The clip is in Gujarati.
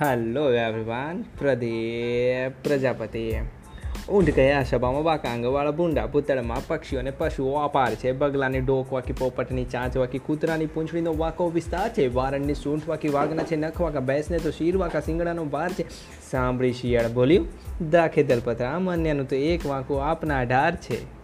હલો એવરીવન પ્રદીપ પ્રજાપતિ ઊંઢ કયા સભામાં બાકાંગવાળા ભૂંડા, પૂતળમાં પક્ષીઓ અને પશુઓ અપાર છે. બગલાની ડોક વાકી પોપટની ચાંચ વાકી કૂતરાની પૂંછડીનો વાકો વિસ્તાર છે. વારણની સૂંઠ વાકી વાઘના છે, નખ વાકા ભેંસને તો શીર વાકા સિંગડાનો ભાર છે. સાંભળી શિયાળ બોલ્યું દાખે દલપતરામ અન્યનું તો એક વાંકો આપના અઢાર છે.